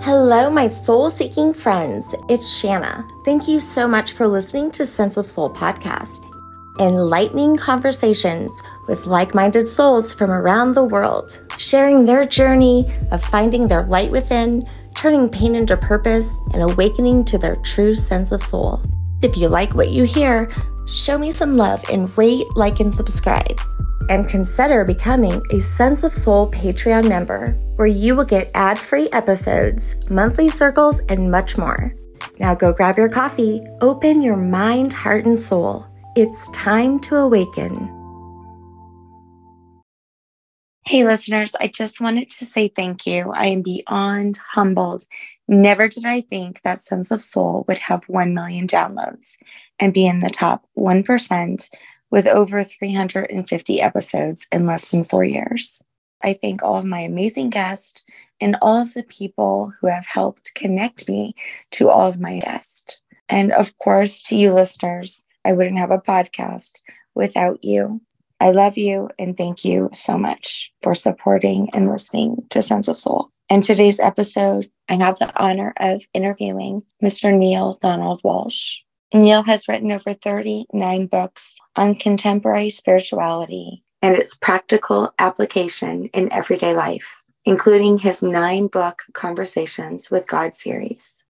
Hello, my soul seeking friends. It's Shanna. Thank you so much for listening to Sense of Soul podcast. Enlightening conversations with like minded souls from around the world, sharing their journey of finding their light within, turning pain into purpose, and awakening to their true sense of soul. If you like what you hear, show me some love and rate, like, and subscribe and consider becoming a Sense of Soul Patreon member, where you will get ad free episodes, monthly circles, and much more. Now go grab your coffee, open your mind, heart, and soul. It's time to awaken. Hey, listeners, I just wanted to say thank you. I am beyond humbled. Never did I think that Sense of Soul would have 1 million downloads and be in the top 1% with over 350 episodes in less than four years. I thank all of my amazing guests and all of the people who have helped connect me to all of my guests. And of course, to you listeners, I wouldn't have a podcast without you. I love you and thank you so much for supporting and listening to Sense of Soul. In today's episode, I have the honor of interviewing Mr. Neale Donald Walsch. Neale has written over 39 books on contemporary spirituality and its practical application in everyday life, including his nine book Conversations with God series.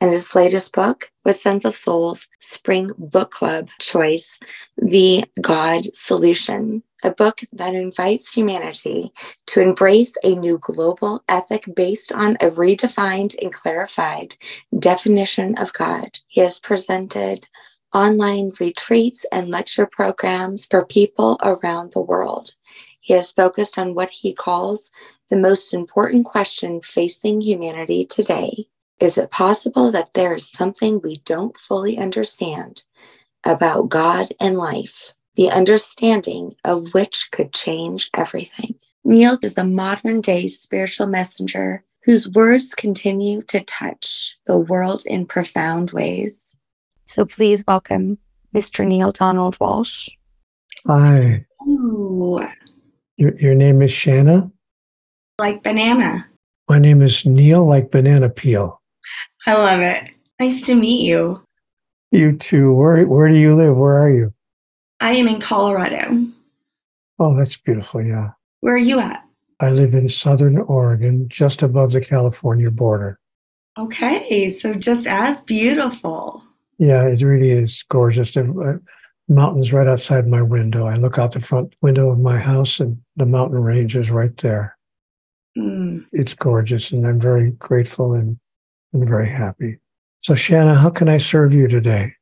And his latest book was Sense of Soul's Spring Book Club choice, The God Solution, a book that invites humanity to embrace a new global ethic based on a redefined and clarified definition of God. He has presented online retreats and lecture programs for people around the world. He has focused on what he calls the most important question facing humanity today. Is it possible that there is something we don't fully understand about God and life? the understanding of which could change everything. Neale is a modern day spiritual messenger whose words continue to touch the world in profound ways. So please welcome Mr. Neale Donald Walsch. Hi. Ooh. Your, your name is Shanna? Like banana. My name is Neale, like banana peel. I love it. Nice to meet you. You too. Where, where do you live? Where are you? I am in Colorado. Oh, that's beautiful. Yeah. Where are you at? I live in Southern Oregon, just above the California border. Okay. So just as beautiful. Yeah, it really is gorgeous. The mountains right outside my window. I look out the front window of my house and the mountain range is right there. Mm. It's gorgeous and I'm very grateful and, and very happy. So, Shanna, how can I serve you today?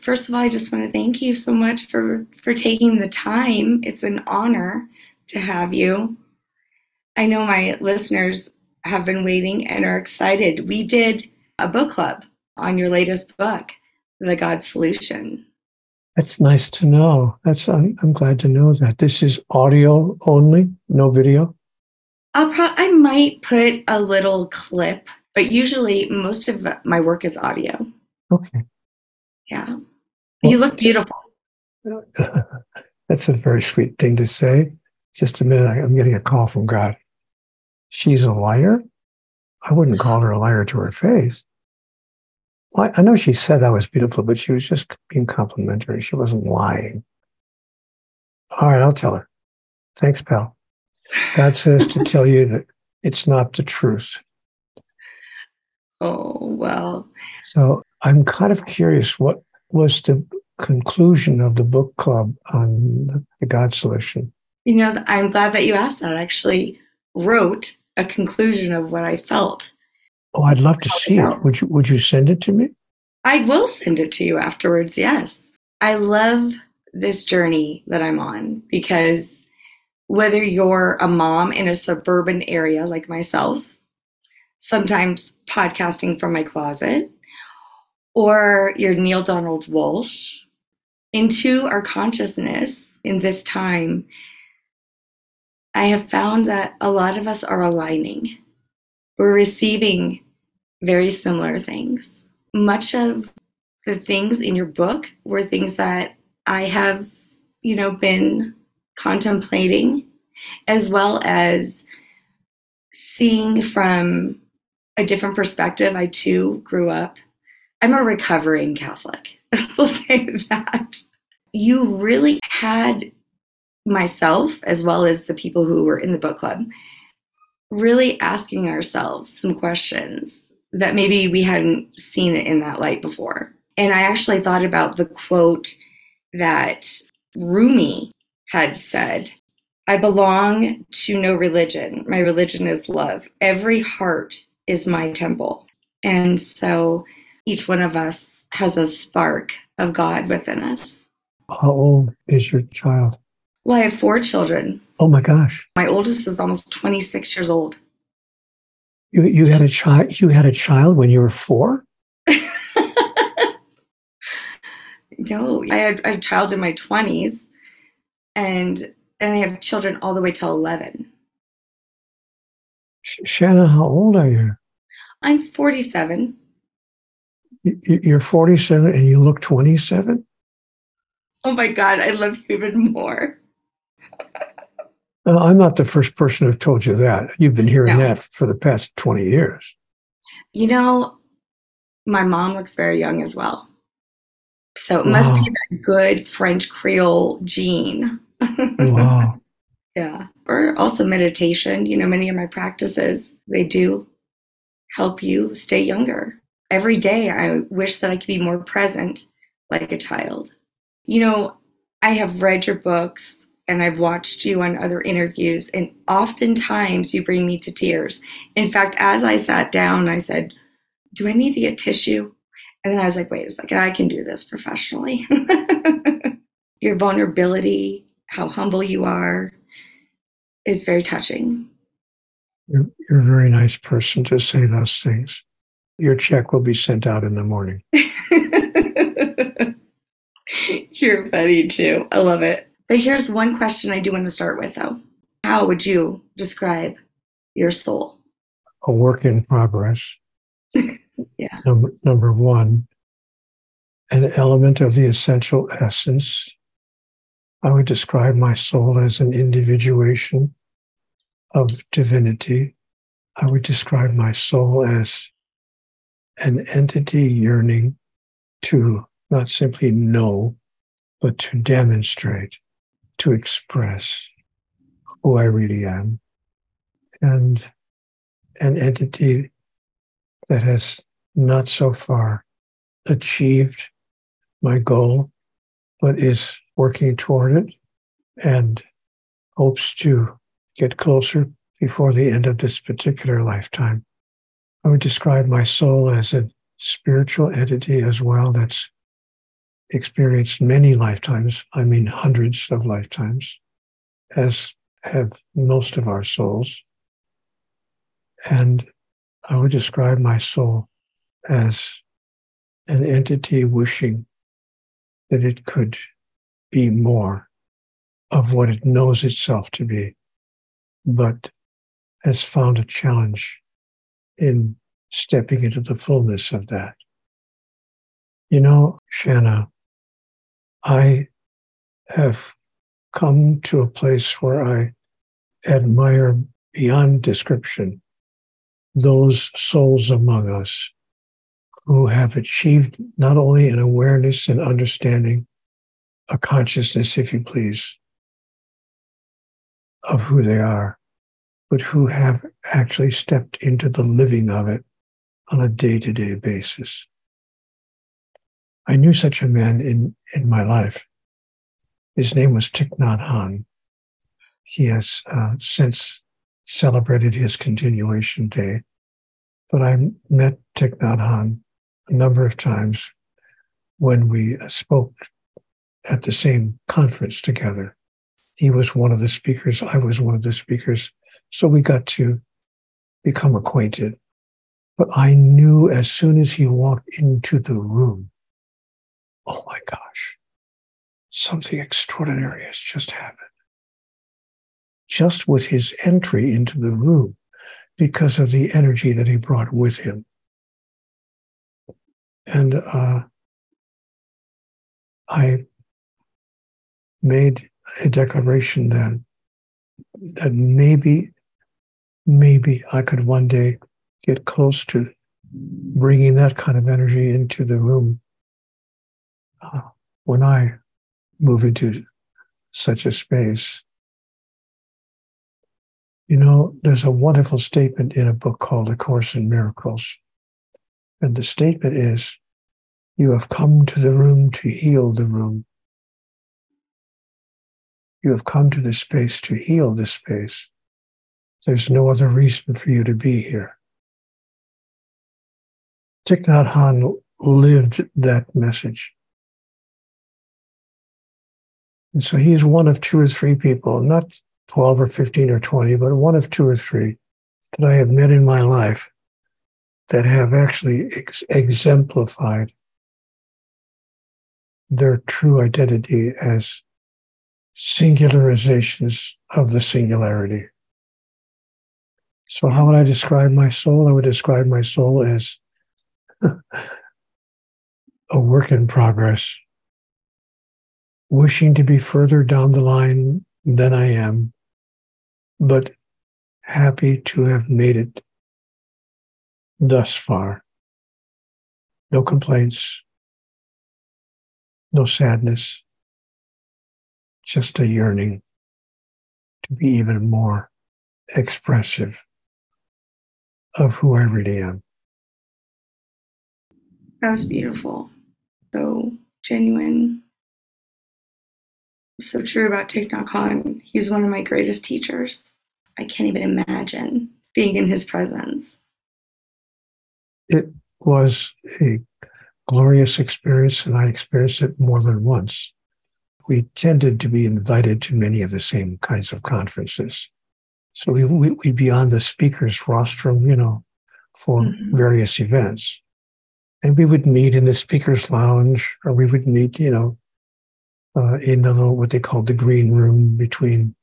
first of all, I just want to thank you so much for for taking the time. It's an honor to have you. I know my listeners have been waiting and are excited. We did a book club on your latest book, The God Solution. That's nice to know. That's I'm, I'm glad to know that. This is audio only, no video. I'll pro- I might put a little clip, but usually most of my work is audio. Okay. Yeah. You look beautiful. That's a very sweet thing to say. Just a minute, I'm getting a call from God. She's a liar? I wouldn't call her a liar to her face. Well, I know she said I was beautiful, but she was just being complimentary. She wasn't lying. All right, I'll tell her. Thanks, pal. God says to tell you that it's not the truth. Oh, well. So I'm kind of curious what was the conclusion of the book club on the God solution? You know, I'm glad that you asked that. I actually wrote a conclusion of what I felt. Oh, I'd love to see it. Would you would you send it to me? I will send it to you afterwards. Yes. I love this journey that I'm on because whether you're a mom in a suburban area like myself, sometimes podcasting from my closet, or your Neale Donald Walsch into our consciousness in this time, I have found that a lot of us are aligning. We're receiving very similar things. Much of the things in your book were things that I have, you know, been contemplating, as well as seeing from a different perspective. I too grew up. I'm a recovering Catholic. we'll say that. You really had myself, as well as the people who were in the book club, really asking ourselves some questions that maybe we hadn't seen it in that light before. And I actually thought about the quote that Rumi had said I belong to no religion. My religion is love. Every heart is my temple. And so each one of us has a spark of God within us. How old is your child? Well, I have four children. Oh my gosh. My oldest is almost 26 years old. You you had a child you had a child when you were 4? no, I had a child in my 20s and and I have children all the way till 11. Shanna, how old are you? I'm 47. You're 47 and you look 27? Oh my God, I love you even more. I'm not the first person who've told you that. You've been hearing no. that for the past 20 years. You know, my mom looks very young as well. So it wow. must be that good French Creole gene. wow. Yeah. Or also meditation. You know, many of my practices, they do help you stay younger. Every day, I wish that I could be more present like a child. You know, I have read your books and I've watched you on other interviews, and oftentimes you bring me to tears. In fact, as I sat down, I said, Do I need to get tissue? And then I was like, Wait a second, I can do this professionally. your vulnerability, how humble you are, is very touching. You're, you're a very nice person to say those things. Your check will be sent out in the morning. You're funny too. I love it. But here's one question I do want to start with though. How would you describe your soul? A work in progress. yeah. Number, number one, an element of the essential essence. I would describe my soul as an individuation of divinity. I would describe my soul as an entity yearning to not simply know, but to demonstrate, to express who I really am. And an entity that has not so far achieved my goal, but is working toward it and hopes to get closer before the end of this particular lifetime. I would describe my soul as a spiritual entity as well that's experienced many lifetimes, I mean hundreds of lifetimes, as have most of our souls. And I would describe my soul as an entity wishing that it could be more of what it knows itself to be, but has found a challenge in stepping into the fullness of that. You know, Shanna, I have come to a place where I admire beyond description those souls among us who have achieved not only an awareness and understanding, a consciousness, if you please, of who they are, but who have actually stepped into the living of it on a day to day basis. I knew such a man in, in my life. His name was Thich Nhat Hanh. He has uh, since celebrated his continuation day, but I met Thich Nhat Hanh a number of times when we spoke at the same conference together. He was one of the speakers, I was one of the speakers. So we got to become acquainted. But I knew as soon as he walked into the room, oh my gosh, something extraordinary has just happened. Just with his entry into the room, because of the energy that he brought with him. And uh, I made a declaration then that maybe, maybe I could one day get close to bringing that kind of energy into the room uh, when I move into such a space. You know, there's a wonderful statement in a book called A Course in Miracles. And the statement is You have come to the room to heal the room. You have come to this space to heal this space. There's no other reason for you to be here. Thich Nhat Hanh lived that message. And so he's one of two or three people, not 12 or 15 or 20, but one of two or three that I have met in my life that have actually ex- exemplified their true identity as singularizations of the singularity. So, how would I describe my soul? I would describe my soul as a work in progress, wishing to be further down the line than I am, but happy to have made it thus far. No complaints, no sadness, just a yearning to be even more expressive of who I really am. That was beautiful. So genuine. So true about Thich Nhat Hanh. He's one of my greatest teachers. I can't even imagine being in his presence. It was a glorious experience, and I experienced it more than once. We tended to be invited to many of the same kinds of conferences. So we, we, would be on the speaker's rostrum, you know, for mm-hmm. various events and we would meet in the speaker's lounge, or we would meet, you know, uh, in the little what they called the green room between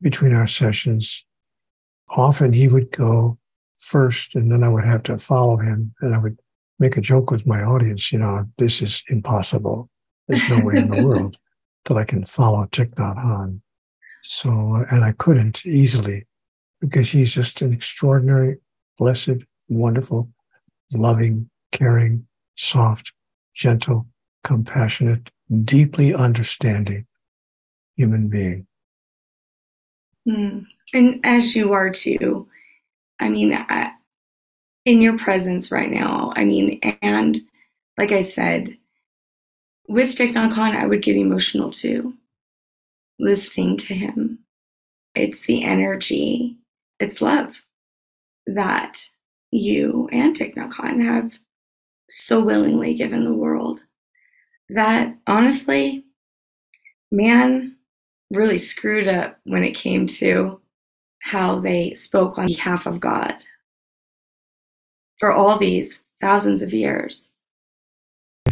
between our sessions. Often he would go first, and then I would have to follow him, and I would make a joke with my audience. You know, this is impossible. There's no way in the world that I can follow Thich Nhat Hanh. So, and I couldn't easily because he's just an extraordinary, blessed, wonderful, loving, caring, soft, gentle, compassionate, deeply understanding human being. Mm. And as you are too, I mean, I, in your presence right now, I mean, and like I said, with Nhat Hanh, I would get emotional too, listening to him. It's the energy, it's love that you and Nhat Hanh have so willingly given the world that honestly, man really screwed up when it came to how they spoke on behalf of God for all these thousands of years.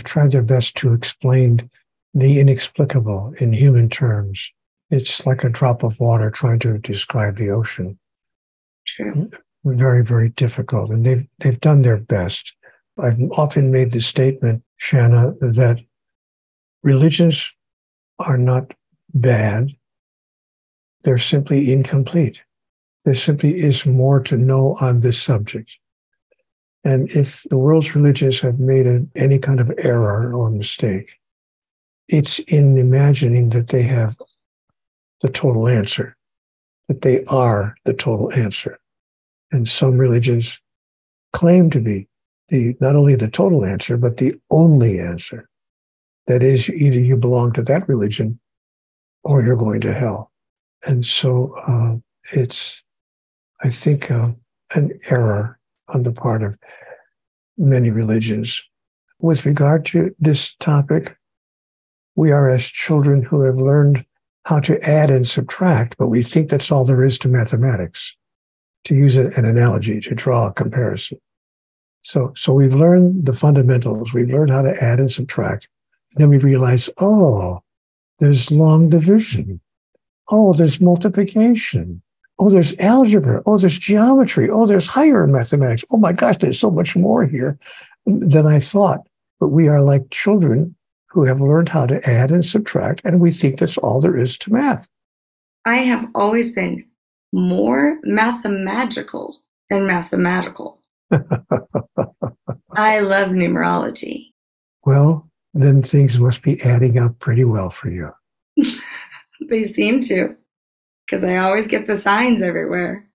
They've tried their best to explain the inexplicable in human terms. It's like a drop of water trying to describe the ocean. True. Very, very difficult. And they've they've done their best. I've often made the statement, Shanna, that religions are not bad. They're simply incomplete. There simply is more to know on this subject. And if the world's religions have made a, any kind of error or mistake, it's in imagining that they have the total answer, that they are the total answer. And some religions claim to be the not only the total answer, but the only answer. That is, either you belong to that religion or you're going to hell. And so uh, it's, I think, uh, an error on the part of many religions. With regard to this topic, we are as children who have learned how to add and subtract, but we think that's all there is to mathematics. To use an analogy, to draw a comparison. So, so we've learned the fundamentals. We've learned how to add and subtract. And then we realize, oh, there's long division. Oh, there's multiplication. Oh, there's algebra. Oh, there's geometry. Oh, there's higher mathematics. Oh my gosh, there's so much more here than I thought. But we are like children who have learned how to add and subtract, and we think that's all there is to math. I have always been more mathematical than mathematical. I love numerology. Well, then things must be adding up pretty well for you. they seem to, because I always get the signs everywhere.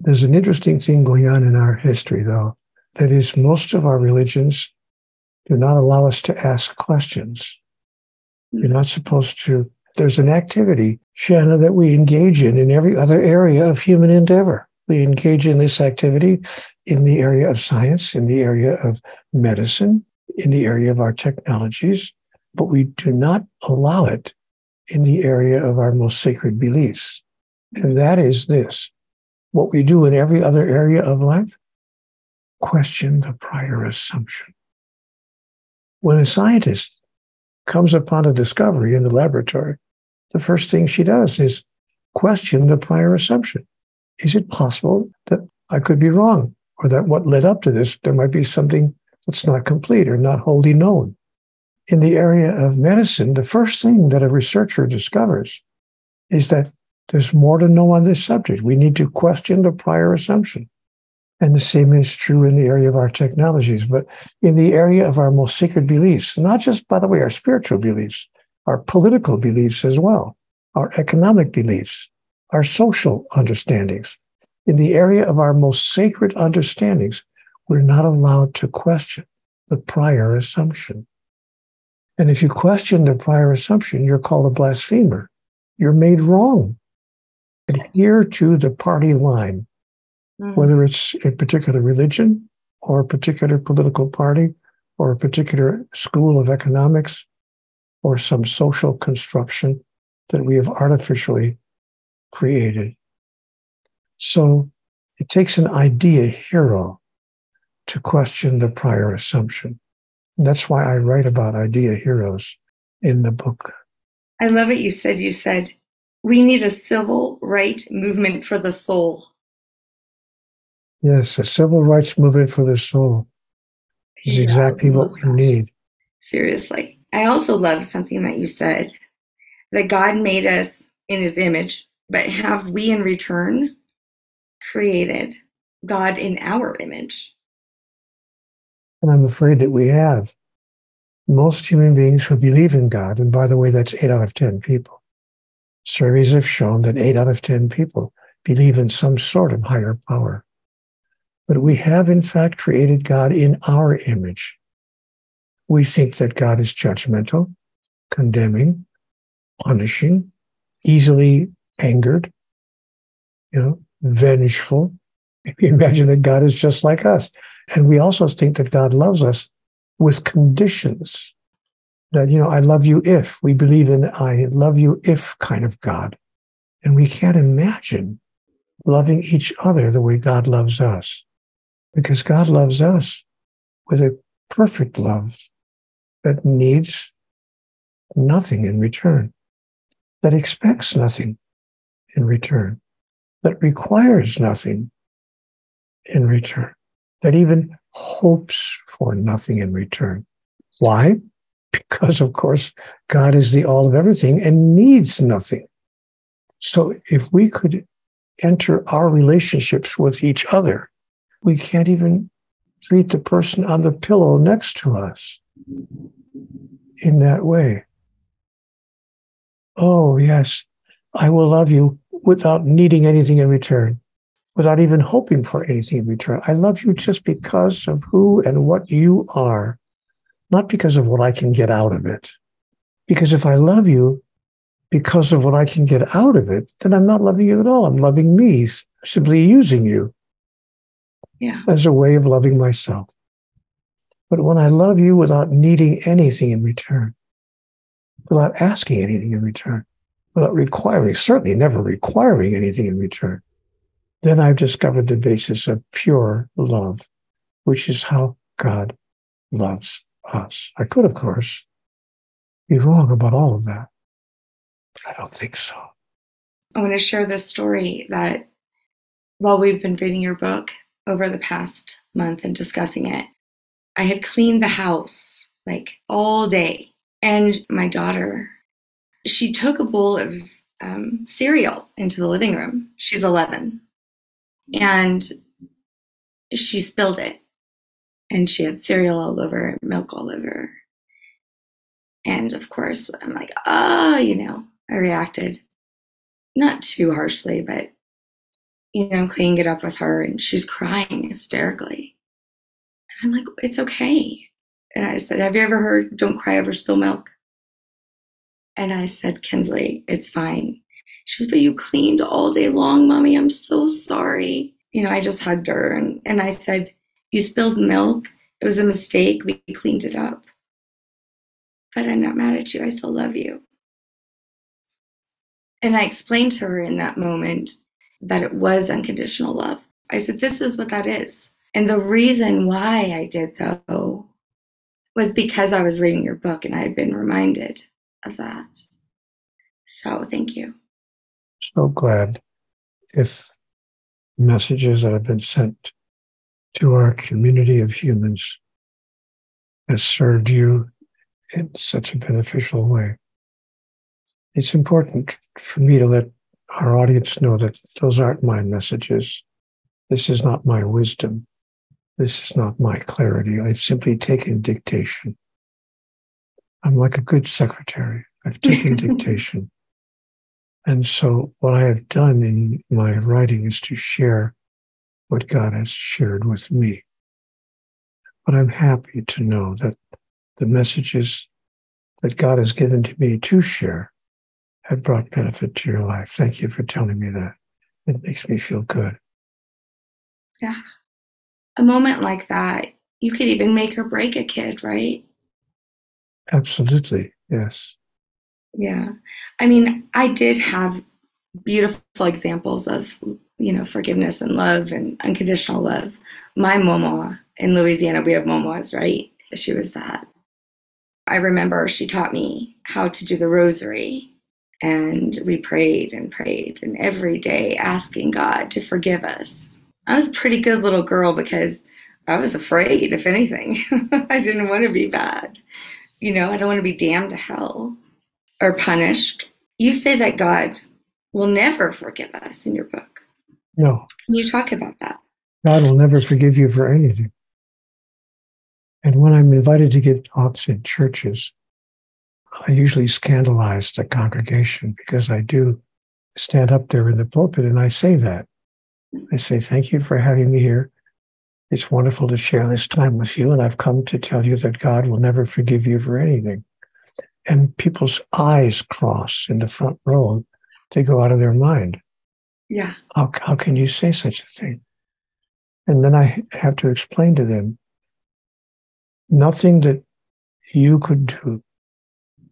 There's an interesting thing going on in our history, though. That is, most of our religions do not allow us to ask questions. Hmm. You're not supposed to. There's an activity, Shanna, that we engage in in every other area of human endeavor. We engage in this activity in the area of science, in the area of medicine, in the area of our technologies, but we do not allow it in the area of our most sacred beliefs. And that is this what we do in every other area of life question the prior assumption. When a scientist comes upon a discovery in the laboratory, the first thing she does is question the prior assumption. Is it possible that I could be wrong or that what led up to this, there might be something that's not complete or not wholly known? In the area of medicine, the first thing that a researcher discovers is that there's more to know on this subject. We need to question the prior assumption. And the same is true in the area of our technologies, but in the area of our most sacred beliefs, not just, by the way, our spiritual beliefs, our political beliefs as well, our economic beliefs, our social understandings. In the area of our most sacred understandings, we're not allowed to question the prior assumption. And if you question the prior assumption, you're called a blasphemer. You're made wrong. Adhere to the party line mm-hmm. whether it's a particular religion or a particular political party or a particular school of economics or some social construction that we have artificially created. So it takes an idea hero to question the prior assumption. That's why I write about idea heroes in the book. I love what you said. You said, we need a civil right movement for the soul. Yes, a civil rights movement for the soul is yeah, exactly what we need. Seriously. I also love something that you said that God made us in his image, but have we in return created God in our image? And I'm afraid that we have. Most human beings who believe in God, and by the way, that's eight out of 10 people. Surveys have shown that eight out of 10 people believe in some sort of higher power. But we have, in fact, created God in our image. We think that God is judgmental, condemning, punishing, easily angered, you know, vengeful. You imagine that God is just like us. And we also think that God loves us with conditions. That, you know, I love you if. We believe in I love you if kind of God. And we can't imagine loving each other the way God loves us because God loves us with a perfect love that needs nothing in return, that expects nothing in return, that requires nothing in return, that even hopes for nothing in return. Why? Because, of course, God is the all of everything and needs nothing. So if we could enter our relationships with each other we can't even treat the person on the pillow next to us in that way. Oh, yes, I will love you without needing anything in return, without even hoping for anything in return. I love you just because of who and what you are, not because of what I can get out of it. Because if I love you because of what I can get out of it, then I'm not loving you at all. I'm loving me, simply using you yeah. as a way of loving myself. But when I love you without needing anything in return, without asking anything in return, without requiring, certainly never requiring anything in return, then I've discovered the basis of pure love, which is how God loves us. I could, of course, be wrong about all of that, but I don't think so. I want to share this story that while we've been reading your book, over the past month and discussing it. I had cleaned the house like all day. And my daughter, she took a bowl of um, cereal into the living room. She's 11. And she spilled it and she had cereal all over, milk all over. And of course, I'm like, ah, oh, you know, I reacted not too harshly, but, you know, i'm cleaning it up with her and she's crying hysterically. And I'm like, it's okay. And I said, have you ever heard, don't cry over spilled milk? And I said, Kinsley, it's fine. She says, but you cleaned all day long, mommy. I'm so sorry. You know, I just hugged her and, and I said, you spilled milk. It was a mistake. We cleaned it up. But I'm not mad at you. I still love you. And I explained to her in that moment that it was unconditional love. I said, This is what that is. And the reason why I did, though, was because I was reading your book and I had been reminded of that. So thank you. So glad if messages that have been sent to our community of humans has served you in such a beneficial way. It's important for me to let our audience know that those aren't my messages. This is not my wisdom. This is not my clarity. I've simply taken dictation. I'm like a good secretary. I've taken dictation. And so, what I have done in my writing is to share what God has shared with me. But I'm happy to know that the messages that God has given to me to share have brought benefit to your life. Thank you for telling me that. It makes me feel good. Yeah. A moment like that, you could even make or break a kid, right? Absolutely. Yes. Yeah. I mean, I did have beautiful examples of, you know, forgiveness and love and unconditional love. My mama in Louisiana, we have mamas, right? She was that. I remember she taught me how to do the rosary and we prayed and prayed and every day asking God to forgive us. I was a pretty good little girl because I was afraid, if anything. I didn't want to be bad. You know, I don't want to be damned to hell or punished. You say that God will never forgive us in your book. No. Can you talk about that? God will never forgive you for anything. And when I'm invited to give talks in churches, I usually scandalize the congregation because I do stand up there in the pulpit and I say that. I say, Thank you for having me here. It's wonderful to share this time with you. And I've come to tell you that God will never forgive you for anything. And people's eyes cross in the front row, they go out of their mind. Yeah. How, how can you say such a thing? And then I have to explain to them nothing that you could do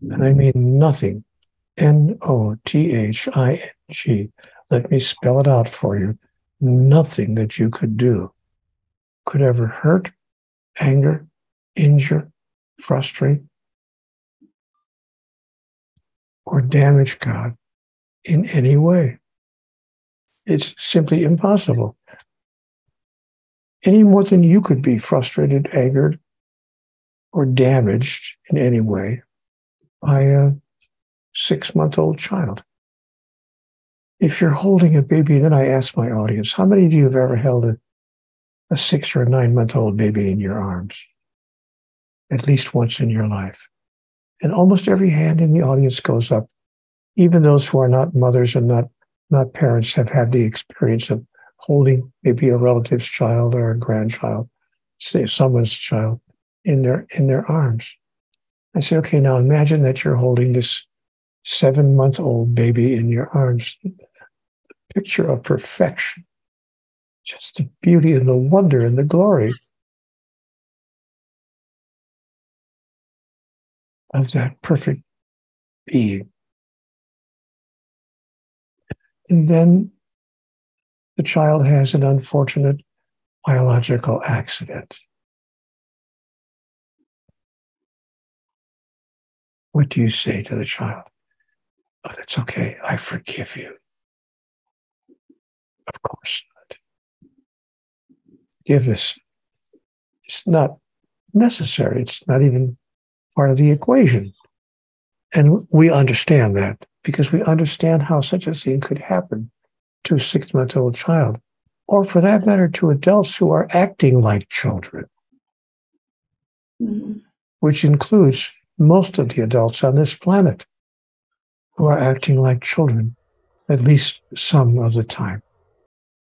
and I mean nothing. N O T H I N G. Let me spell it out for you. Nothing that you could do could ever hurt, anger, injure, frustrate, or damage God in any way. It's simply impossible. Any more than you could be frustrated, angered, or damaged in any way by a six month old child. If you're holding a baby, then I ask my audience, how many of you have ever held a, a six or a nine month old baby in your arms? At least once in your life. And almost every hand in the audience goes up. Even those who are not mothers and not, not parents have had the experience of holding maybe a relative's child or a grandchild, say someone's child, in their in their arms. I say, okay, now imagine that you're holding this seven month old baby in your arms. Picture of perfection, just the beauty and the wonder and the glory of that perfect being. And then the child has an unfortunate biological accident. What do you say to the child? Oh, that's okay. I forgive you. Of course not. Forgiveness it's not necessary. It's not even part of the equation. And we understand that because we understand how such a thing could happen to a six month old child. or for that matter, to adults who are acting like children, mm-hmm. which includes most of the adults on this planet who are acting like children, at least some of the time.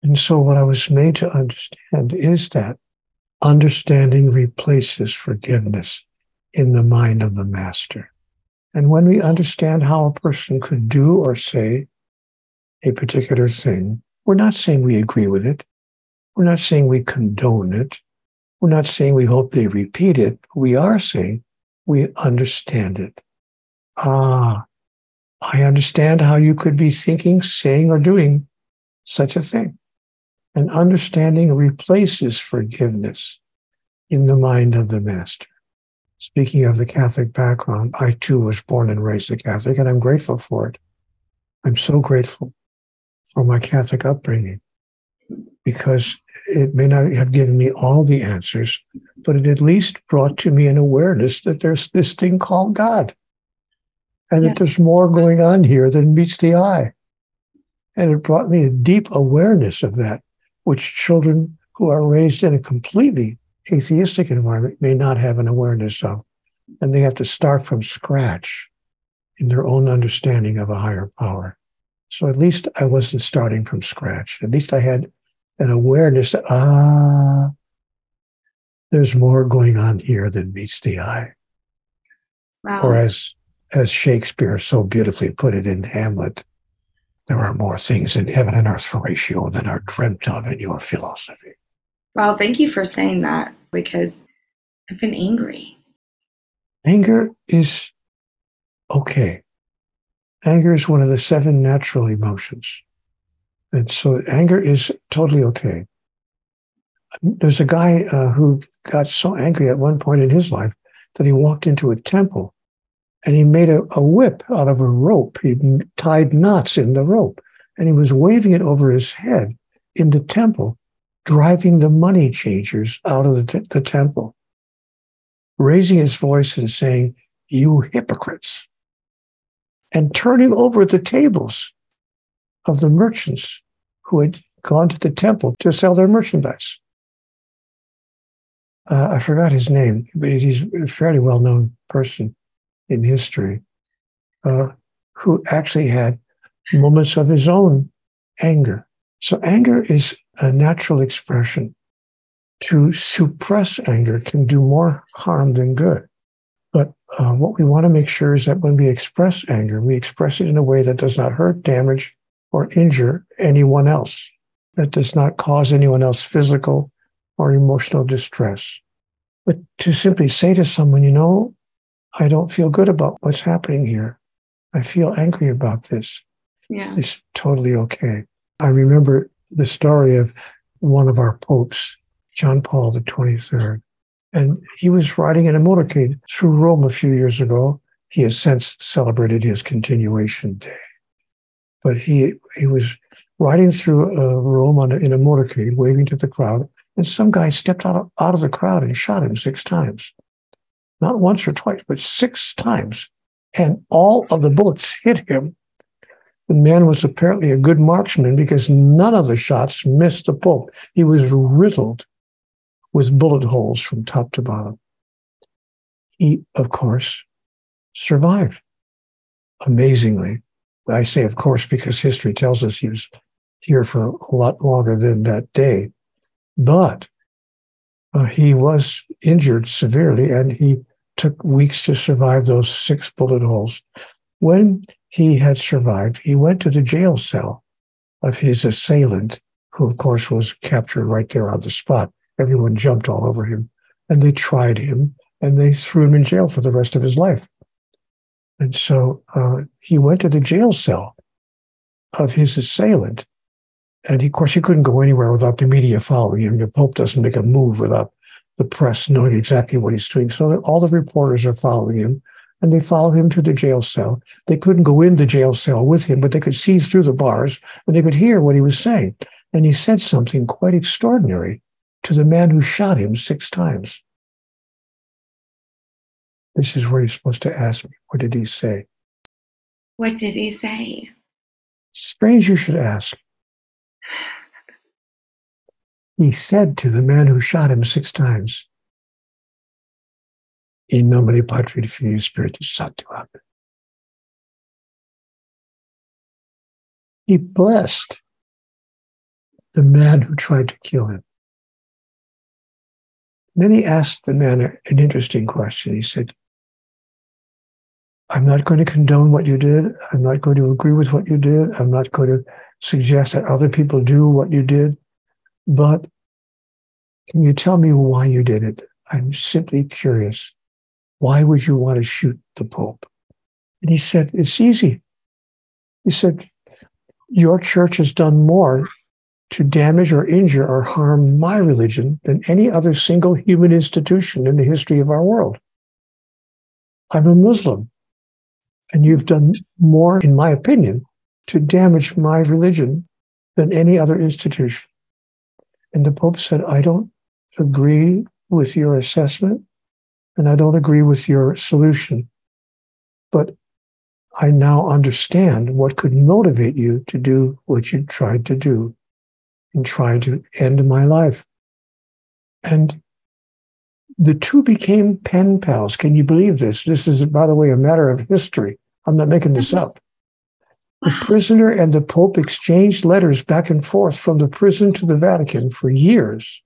And so, what I was made to understand is that understanding replaces forgiveness in the mind of the master. And when we understand how a person could do or say a particular thing, we're not saying we agree with it. We're not saying we condone it. We're not saying we hope they repeat it. We are saying we understand it. Ah, I understand how you could be thinking, saying, or doing such a thing. And understanding replaces forgiveness in the mind of the master. Speaking of the Catholic background, I too was born and raised a Catholic, and I'm grateful for it. I'm so grateful for my Catholic upbringing because it may not have given me all the answers, but it at least brought to me an awareness that there's this thing called God and yeah. that there's more going on here than meets the eye. And it brought me a deep awareness of that, which children who are raised in a completely atheistic environment may not have an awareness of. And they have to start from scratch in their own understanding of a higher power. So at least I wasn't starting from scratch. At least I had an awareness that, ah, there's more going on here than meets the eye. Wow. Or as, as Shakespeare so beautifully put it in Hamlet, there are more things in heaven and earth, Horatio, than are dreamt of in your philosophy. Well, thank you for saying that because I've been angry. Anger is okay. Anger is one of the seven natural emotions. And so anger is totally okay. There's a guy uh, who got so angry at one point in his life that he walked into a temple and he made a, a whip out of a rope. He tied knots in the rope and he was waving it over his head in the temple driving the money changers out of the, t- the temple, raising his voice and saying, You hypocrites, and turning over the tables of the merchants who had gone to the temple to sell their merchandise. Uh, I forgot his name, but he's a fairly well known person in history uh, who actually had moments of his own anger. So, anger is a natural expression. To suppress anger can do more harm than good. But uh, what we want to make sure is that when we express anger, we express it in a way that does not hurt, damage, or injure anyone else, that does not cause anyone else physical or emotional distress. But to simply say to someone, you know, I don't feel good about what's happening here. I feel angry about this. Yeah. It's totally okay. I remember the story of one of our popes, John Paul the 23rd. And he was riding in a motorcade through Rome a few years ago. He has since celebrated his continuation day. But he he was riding through uh, Rome a, in a motorcade, waving to the crowd, and some guy stepped out of, out of the crowd and shot him six times. Not once or twice, but six times. And all of the bullets hit him the man was apparently a good marksman because none of the shots missed the Pope. He was riddled with bullet holes from top to bottom. He, of course, survived amazingly. I say, of course, because history tells us he was here for a lot longer than that day. But uh, he was injured severely and he took weeks to survive those six bullet holes. When he had survived, he went to the jail cell of his assailant, who, of course, was captured right there on the spot. Everyone jumped all over him, and they tried him, and they threw him in jail for the rest of his life. And so uh, he went to the jail cell of his assailant. And he, of course, he couldn't go anywhere without the media following him. The Pope doesn't make a move without the press knowing exactly what he's doing. So all the reporters are following him and they follow him to the jail cell. They couldn't go in the jail cell with him, but they could see through the bars and they could hear what he was saying. And he said something quite extraordinary to the man who shot him six times. This is where you're supposed to ask me. What did he say? What did he say? Strange you should ask. he said to the man who shot him six times, In nomine Patri Filii Spiritus Sancti. He blessed the man who tried to kill him. Then he asked the man an interesting question. He said, I'm not going to condone what you did. I'm not going to agree with what you did. I'm not going to suggest that other people do what you did. But can you tell me why you did it? I'm simply curious. Why would you want to shoot the Pope? And he said, It's easy. He said, Your church has done more to damage or injure or harm my religion than any other single human institution in the history of our world. I'm a Muslim. And you've done more, in my opinion, to damage my religion than any other institution. And the Pope said, I don't agree with your assessment and I don't agree with your solution. But I now understand what could motivate you to do what you tried to do in trying to end my life. And the two became pen pals. Can you believe this? This is, by the way, a matter of history. I'm not making this up. The prisoner and the Pope exchanged letters back and forth from the prison to the Vatican for years.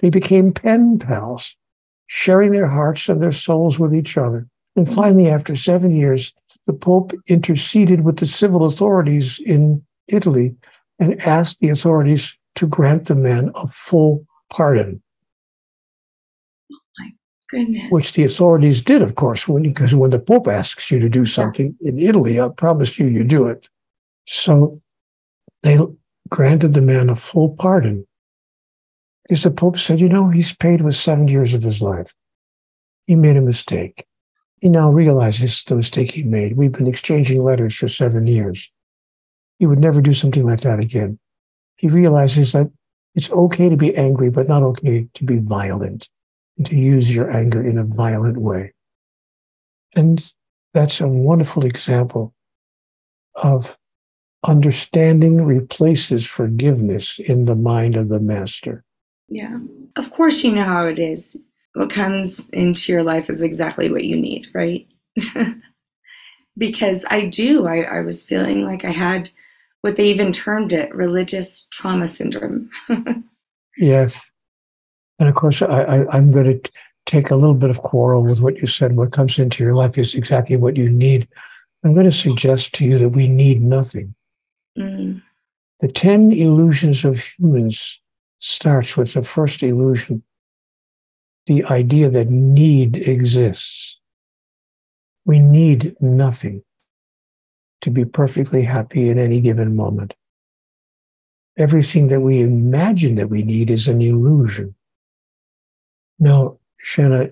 They became pen pals, sharing their hearts and their souls with each other. And finally, after seven years, the Pope interceded with the civil authorities in Italy and asked the authorities to grant the man a full pardon goodness. Which the authorities did, of course, when because when the Pope asks you to do something yeah. in Italy, I promise you, you do it. So they granted the man a full pardon because the Pope said, you know, he's paid with seven years of his life. He made a mistake. He now realizes the mistake he made. We've been exchanging letters for seven years. He would never do something like that again. He realizes that it's okay to be angry, but not okay to be violent and to use your anger in a violent way. And that's a wonderful example of understanding replaces forgiveness in the mind of the master. Yeah. Of course, you know how it is. What comes into your life is exactly what you need, right? because I do. I, I was feeling like I had what they even termed it religious trauma syndrome. yes. And of course, I, I, am going to take a little bit of quarrel with what you said. What comes into your life is exactly what you need. I'm going to suggest to you that we need nothing. Mm. The 10 illusions of humans starts with the first illusion the idea that need exists. We need nothing to be perfectly happy in any given moment. Everything that we imagine that we need is an illusion. Now, Shanna,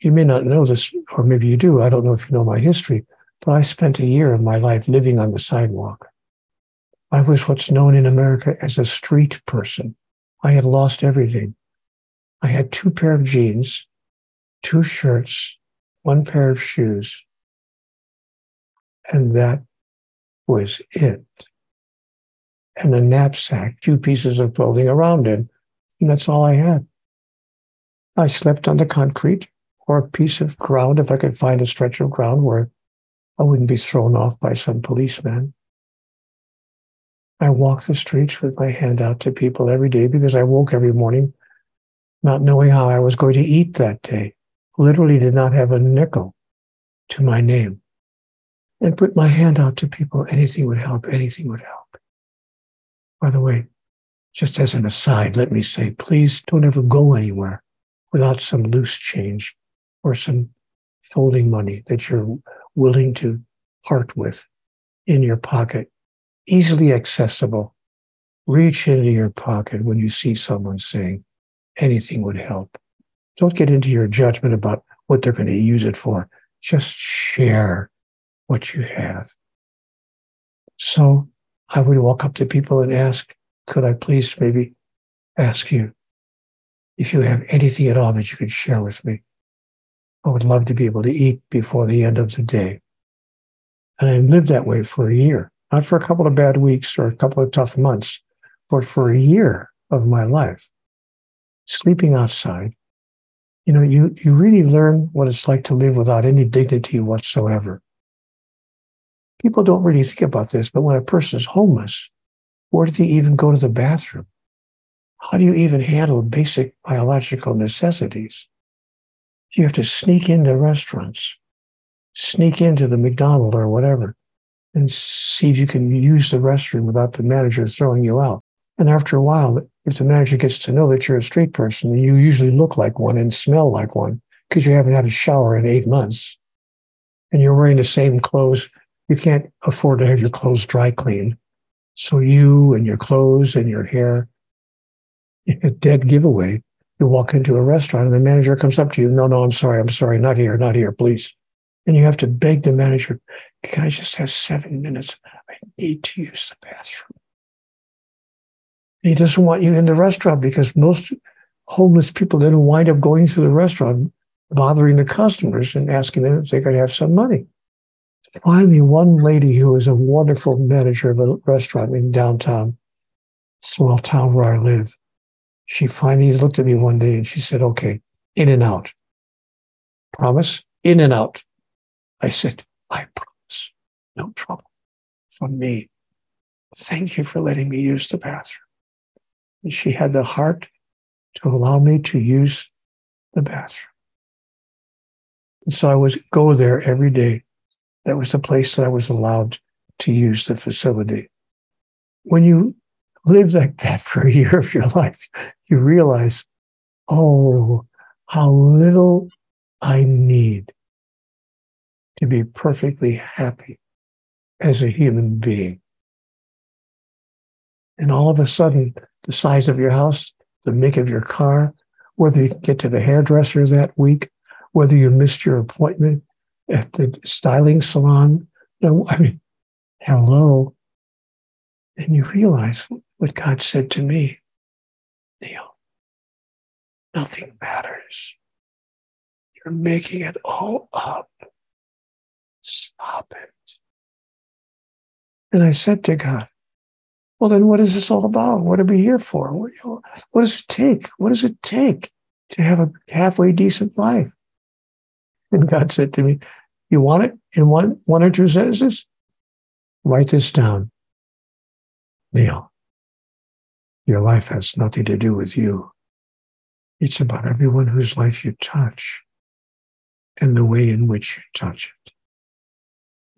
you may not know this, or maybe you do. I don't know if you know my history, but I spent a year of my life living on the sidewalk. I was what's known in America as a street person. I had lost everything. I had two pair of jeans, two shirts, one pair of shoes, and that was it. And a knapsack, two pieces of clothing around it, and that's all I had. I slept on the concrete or a piece of ground if I could find a stretch of ground where I wouldn't be thrown off by some policeman. I walked the streets with my hand out to people every day because I woke every morning not knowing how I was going to eat that day. Literally did not have a nickel to my name. And put my hand out to people. Anything would help. Anything would help. By the way, just as an aside, let me say, please don't ever go anywhere without some loose change or some folding money that you're willing to part with in your pocket, easily accessible. Reach into your pocket when you see someone saying anything would help. Don't get into your judgment about what they're going to use it for. Just share what you have. So I would walk up to people and ask, could I please maybe ask you if you have anything at all that you could share with me. I would love to be able to eat before the end of the day. And I lived that way for a year, not for a couple of bad weeks or a couple of tough months, but for a year of my life. Sleeping outside, you know, you, you really learn what it's like to live without any dignity whatsoever. People don't really think about this, but when a person is homeless, where do they even go to the bathroom? How do you even handle basic biological necessities? You have to sneak into restaurants, sneak into the McDonald's or whatever, and see if you can use the restroom without the manager throwing you out. And after a while, if the manager gets to know that you're a street person, you usually look like one and smell like one because you haven't had a shower in eight months and you're wearing the same clothes. You can't afford to have your clothes dry cleaned. So you and your clothes and your hair, a dead giveaway. You walk into a restaurant and the manager comes up to you. No, no, I'm sorry. I'm sorry. Not here. Not here, please. And you have to beg the manager, can I just have seven minutes? I need to use the bathroom. And he doesn't want you in the restaurant because most homeless people then wind up going to the restaurant, bothering the customers and asking them if they could have some money. Finally, one lady who was a wonderful manager of a restaurant in downtown, small town where I live, she finally looked at me one day and she said, Okay, in and out. Promise? In and out. I said, I promise, no trouble from me. Thank you for letting me use the bathroom. And she had the heart to allow me to use the bathroom. And so I was go there every day. That was the place that I was allowed to use the facility. When you live like that for a year of your life, you realize, oh, how little I need to be perfectly happy as a human being. And all of a sudden, the size of your house, the make of your car, whether you get to the hairdresser that week, whether you missed your appointment at the styling salon. No, I mean, hello. And you realize what God said to me Neale, nothing matters. You're making it all up. Stop it. And I said to God, well, then what is this all about? What are we here for? What, what does it take? What does it take to have a halfway decent life? And God said to me, You want it in one, one or two sentences? Write this down. Neale, your life has nothing to do with you. It's about everyone whose life you touch and the way in which you touch it.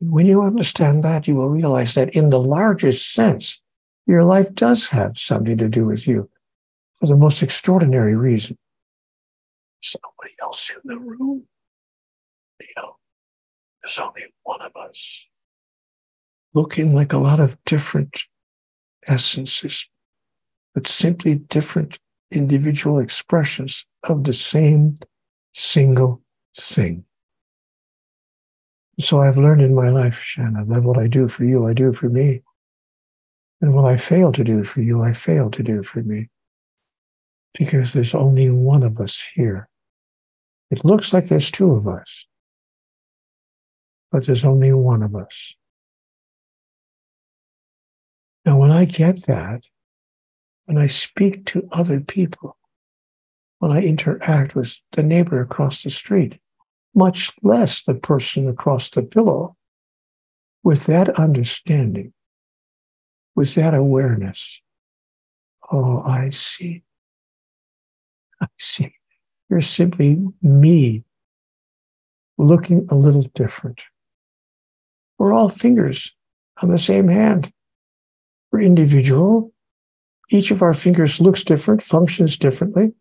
When you understand that, you will realize that in the largest sense, your life does have something to do with you for the most extraordinary reason. Nobody else in the room. There's only one of us. Looking like a lot of different essences, but simply different individual expressions of the same single thing. So I've learned in my life, Shanna, that what I do for you, I do for me. And what I fail to do for you, I fail to do for me. Because there's only one of us here. It looks like there's two of us, but there's only one of us. Now, when I get that, when I speak to other people, when I interact with the neighbor across the street, much less the person across the pillow. With that understanding, with that awareness, oh, I see. I see. You're simply me looking a little different. We're all fingers on the same hand. We're individual. Each of our fingers looks different, functions differently,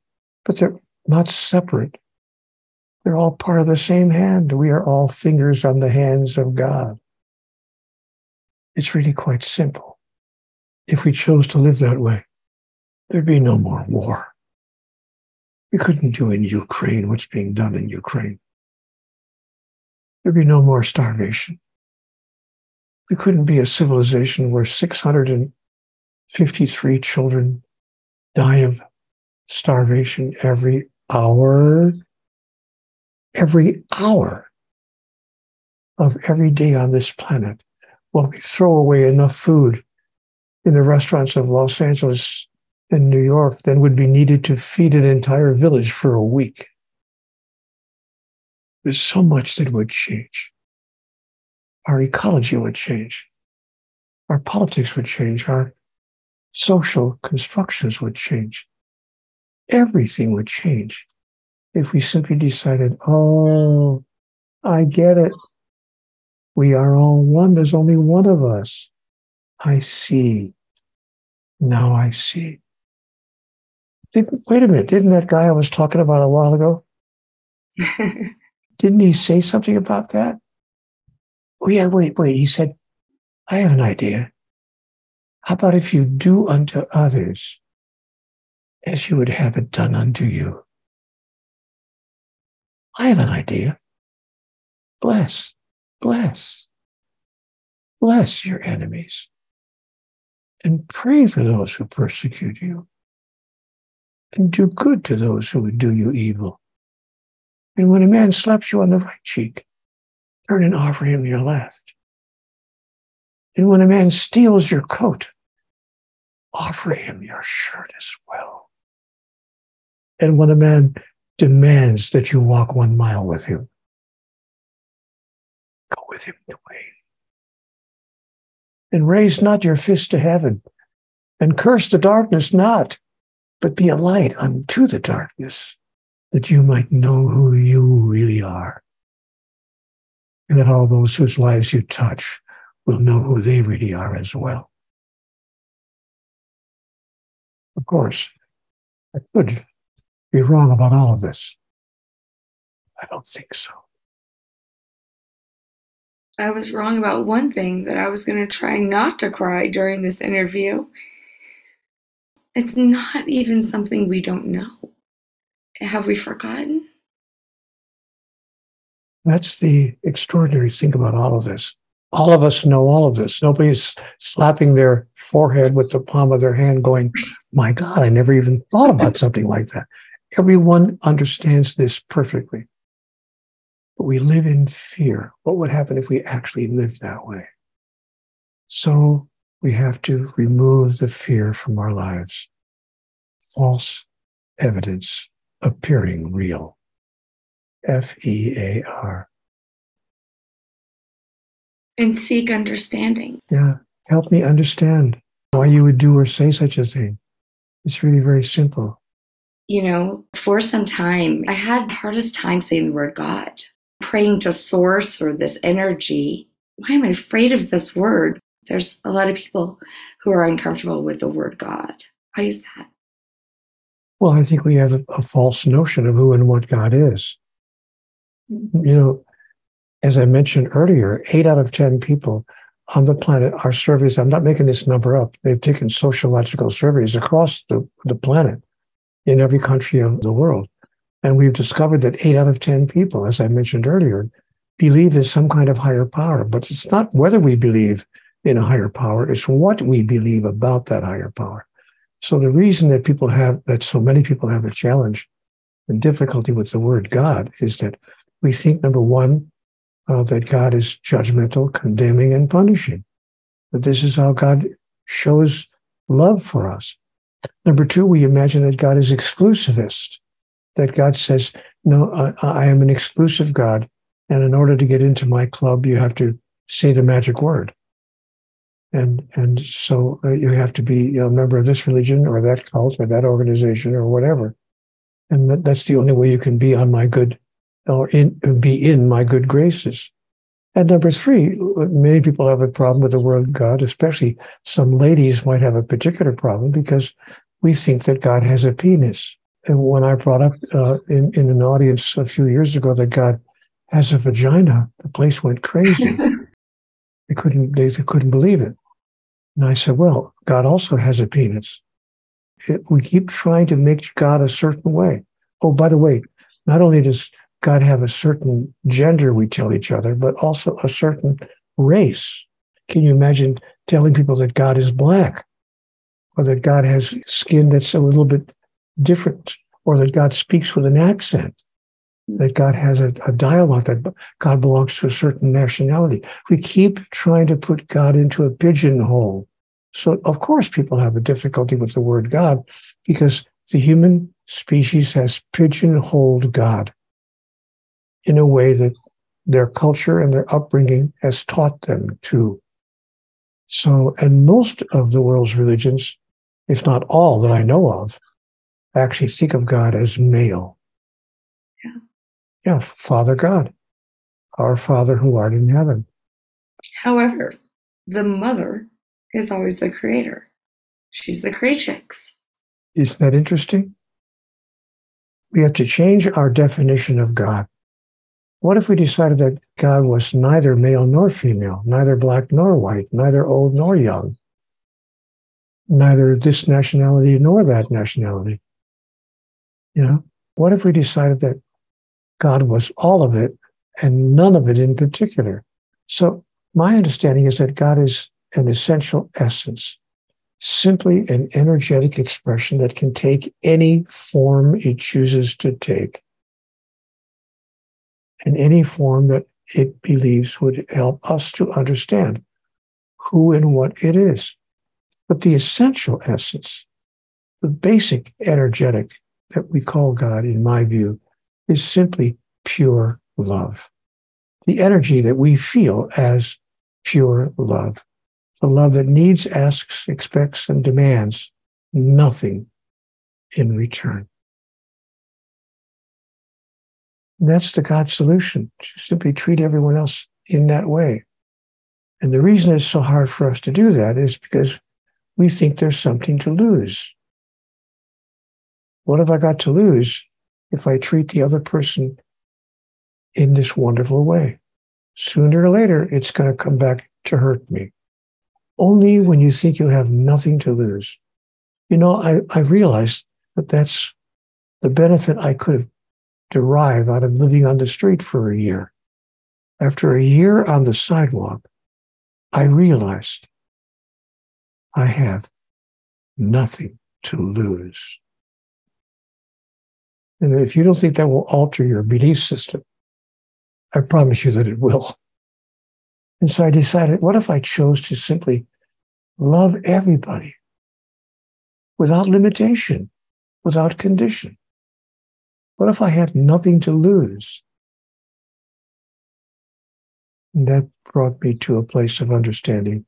but they're not separate. They're all part of the same hand. We are all fingers on the hands of God. It's really quite simple. If we chose to live that way, there'd be no more war. We couldn't do in Ukraine what's being done in Ukraine. There'd be no more starvation. We couldn't be a civilization where 653 children die of starvation every hour every hour of every day on this planet while we throw away enough food in the restaurants of Los Angeles and New York than would be needed to feed an entire village for a week. There's so much that would change. Our ecology would change. Our politics would change. Our social constructions would change. Everything would change if we simply decided, oh, I get it. We are all one. There's only one of us. I see. Now I see. Didn't, wait a minute. Didn't that guy I was talking about a while ago? didn't he say something about that? Oh, yeah, wait, wait. He said, I have an idea. How about if you do unto others as you would have it done unto you? I have an idea. Bless, bless, bless your enemies and pray for those who persecute you and do good to those who would do you evil. And when a man slaps you on the right cheek, turn and offer him your left. And when a man steals your coat, offer him your shirt as well. And when a man demands that you walk one mile with him, go with him twain. And raise not your fist to heaven, and curse the darkness not, but be a light unto the darkness that you might know who you really are. And that all those whose lives you touch will know who they really are as well. Of course, I could be wrong about all of this. I don't think so. I was wrong about one thing that I was going to try not to cry during this interview. It's not even something we don't know. Have we forgotten? That's the extraordinary thing about all of this. All of us know all of this. Nobody's slapping their forehead with the palm of their hand going, My God, I never even thought about something like that. Everyone understands this perfectly. But we live in fear. What would happen if we actually lived that way? So we have to remove the fear from our lives. False evidence appearing real. F E A R. And seek understanding. Yeah. Help me understand why you would do or say such a thing. It's really very simple. You know, for some time, I had the hardest time saying the word God, praying to source or this energy. Why am I afraid of this word? There's a lot of people who are uncomfortable with the word God. Why is that? Well, I think we have a, a false notion of who and what God is. You know, as I mentioned earlier, eight out of 10 people on the planet are surveys. I'm not making this number up. They've taken sociological surveys across the, the planet in every country of the world. And we've discovered that eight out of 10 people, as I mentioned earlier, believe in some kind of higher power. But it's not whether we believe in a higher power, it's what we believe about that higher power. So the reason that people have, that so many people have a challenge and difficulty with the word God is that we think, number one, uh, that God is judgmental, condemning, and punishing. That this is how God shows love for us. Number two, we imagine that God is exclusivist, that God says, No, I, I am an exclusive God. And in order to get into my club, you have to say the magic word and and so uh, you have to be a member of this religion or that cult or that organization or whatever and that, that's the only way you can be on my good or in be in my good graces and number three many people have a problem with the word god especially some ladies might have a particular problem because we think that god has a penis and when i brought up uh, in, in an audience a few years ago that god has a vagina the place went crazy they couldn't they couldn't believe it and I said, Well, God also has a penis. It, we keep trying to make God a certain way. Oh, by the way, not only does God have a certain gender, we tell each other, but also a certain race. Can you imagine telling people that God is black or that God has skin that's a little bit different or that God speaks with an accent? that God has a, a, dialogue, that God belongs to a certain nationality. We keep trying to put God into a pigeonhole So, of course, people have a difficulty with the word God because the human species has pigeonholed God in a way that their culture and their upbringing has taught them to. So, and most of the world's religions, if not all that I know of, actually think of God as male. Yeah. Yeah, Father God, our Father who art in heaven. However, the mother is always the creator. She's the creatrix. Isn't that interesting? We have to change our definition of God. What if we decided that God was neither male nor female, neither black nor white, neither old nor young, neither this nationality nor that nationality? You know, what if we decided that God was all of it and none of it in particular? So, my understanding is that God is an essential essence, simply an energetic expression that can take any form it chooses to take, and any form that it believes would help us to understand who and what it is. But the essential essence, the basic energetic that we call God, in my view, is simply pure love. The energy that we feel as pure love. The love that needs, asks, expects, and demands nothing in return. And that's the God solution. To simply treat everyone else in that way. And the reason it's so hard for us to do that is because we think there's something to lose. What have I got to lose if I treat the other person in this wonderful way? Sooner or later, it's going to come back to hurt me. Only when you think you have nothing to lose. You know, I, I realized that that's the benefit I could have derived out of living on the street for a year. After a year on the sidewalk, I realized I have nothing to lose. And if you don't think that will alter your belief system, I promise you that it will. And so I decided, what if I chose to simply love everybody without limitation, without condition? What if I had nothing to lose? And that brought me to a place of understanding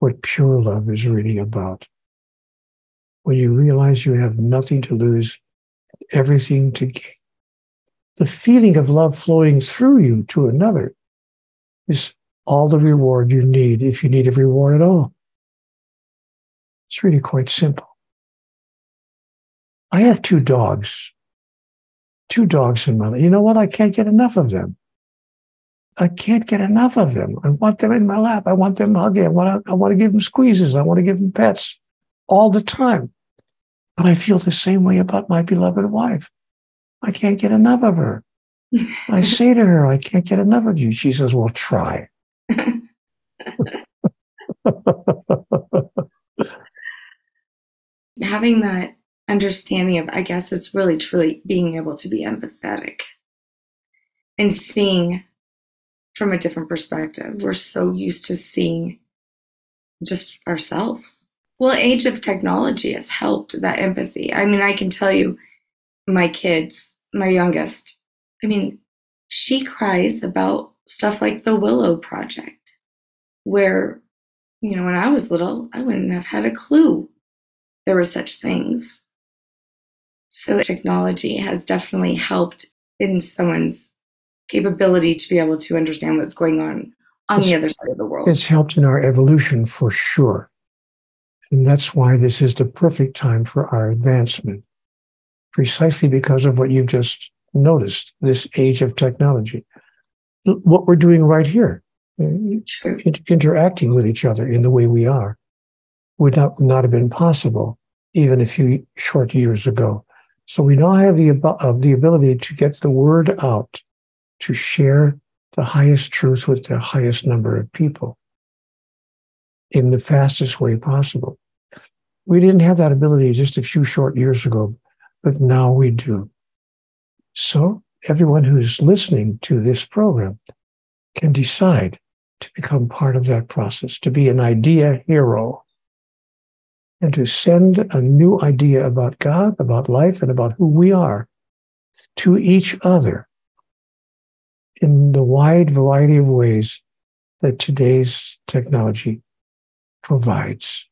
what pure love is really about. When you realize you have nothing to lose, everything to gain. The feeling of love flowing through you to another is all the reward you need if you need a reward at all. It's really quite simple. I have two dogs. Two dogs in my life. You know what? I can't get enough of them. I can't get enough of them. I want them in my lap. I want them hugging. I want to, I want to give them squeezes. I want to give them pets all the time. But I feel the same way about my beloved wife. I can't get enough of her. I say to her, I can't get enough of you. She says, Well, try. Having that understanding of, I guess it's really truly being able to be empathetic and seeing from a different perspective. We're so used to seeing just ourselves well, age of technology has helped that empathy. I mean, I can tell you, my kids, my youngest, I mean, she cries about stuff like the Willow Project, where, you know, when I was little, I wouldn't have had a clue there were such things. So technology has definitely helped in someone's capability to be able to understand what's going on on it's, the other side of the world. It's helped in our evolution for sure. And that's why this is the perfect time for our advancement, precisely because of what you've just noticed this age of technology. What we're doing right here, uh, sure. interacting with each other in the way we are, would not, not have been possible even a few short years ago. So we now have the, uh, the ability to get the word out, to share the highest truth with the highest number of people in the fastest way possible. We didn't have that ability just a few short years ago, but now we do. So everyone who's listening to this program can decide to become part of that process, to be an idea hero and to send a new idea about God, about life, and about who we are to each other in the wide variety of ways that today's technology provides,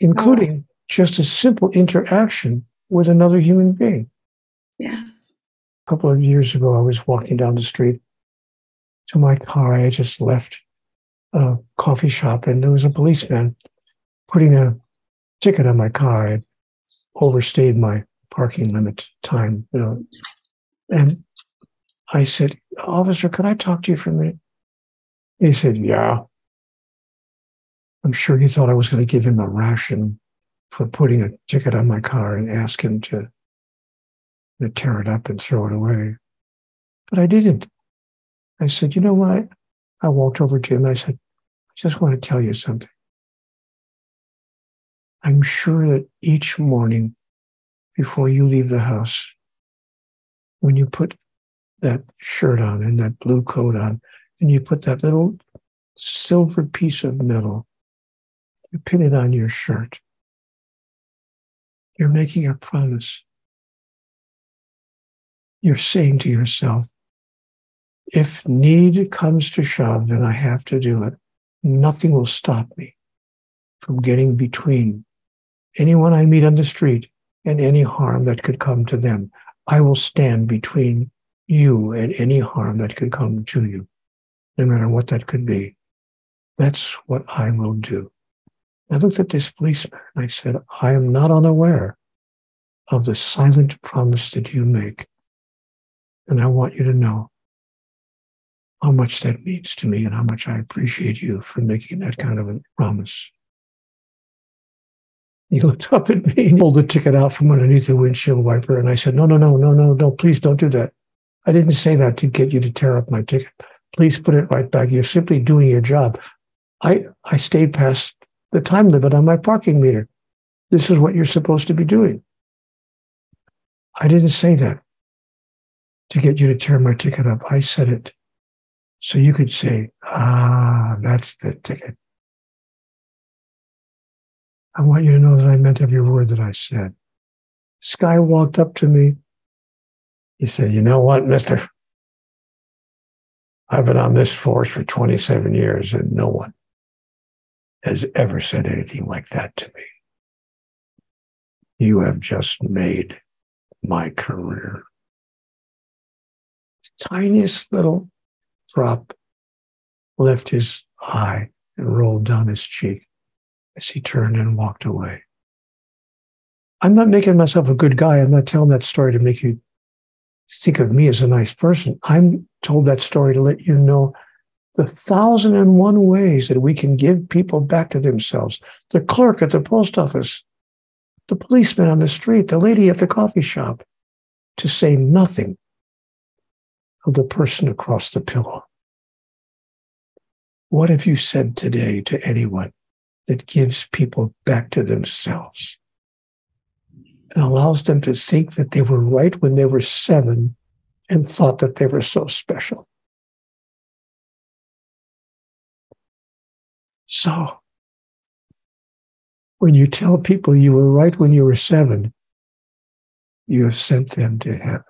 including just a simple interaction with another human being. Yes. A couple of years ago, I was walking down the street to my car. I had just left a coffee shop, and there was a policeman putting a ticket on my car. I overstayed my parking limit time, you know. And I said, Officer, could I talk to you for a minute? He said, Yeah. I'm sure he thought I was going to give him a ration for putting a ticket on my car and ask him to, to tear it up and throw it away. But I didn't. I said, You know what? I walked over to him and I said, I just want to tell you something. I'm sure that each morning before you leave the house, when you put that shirt on and that blue coat on, and you put that little silver piece of metal, you pin it on your shirt. You're making a promise. You're saying to yourself, if need comes to shove and I have to do it, nothing will stop me from getting between anyone I meet on the street and any harm that could come to them. I will stand between you and any harm that could come to you, no matter what that could be. That's what I will do. I looked at this policeman and I said, I am not unaware of the silent promise that you make. And I want you to know how much that means to me and how much I appreciate you for making that kind of a promise. He looked up at me and pulled the ticket out from underneath the windshield wiper. And I said, No, no, no, no, no, no, please don't do that. I didn't say that to get you to tear up my ticket. Please put it right back. You're simply doing your job. I, I stayed past the time limit on my parking meter. This is what you're supposed to be doing. I didn't say that to get you to tear my ticket up. I said it so you could say, ah, that's the ticket. I want you to know that I meant every word that I said. This guy walked up to me. He said, You know what, mister? I've been on this force for 27 years and no one has ever said anything like that to me. You have just made my career. The tiniest little drop left his eye and rolled down his cheek as he turned and walked away. I'm not making myself a good guy. I'm not telling that story to make you think of me as a nice person. I'm told that story to let you know the thousand and one ways that we can give people back to themselves. The clerk at the post office, the policeman on the street, the lady at the coffee shop, to say nothing of the person across the pillow. What have you said today to anyone that gives people back to themselves and allows them to think that they were right when they were seven and thought that they were so special? So, when you tell people you were right when you were seven, you have sent them to heaven.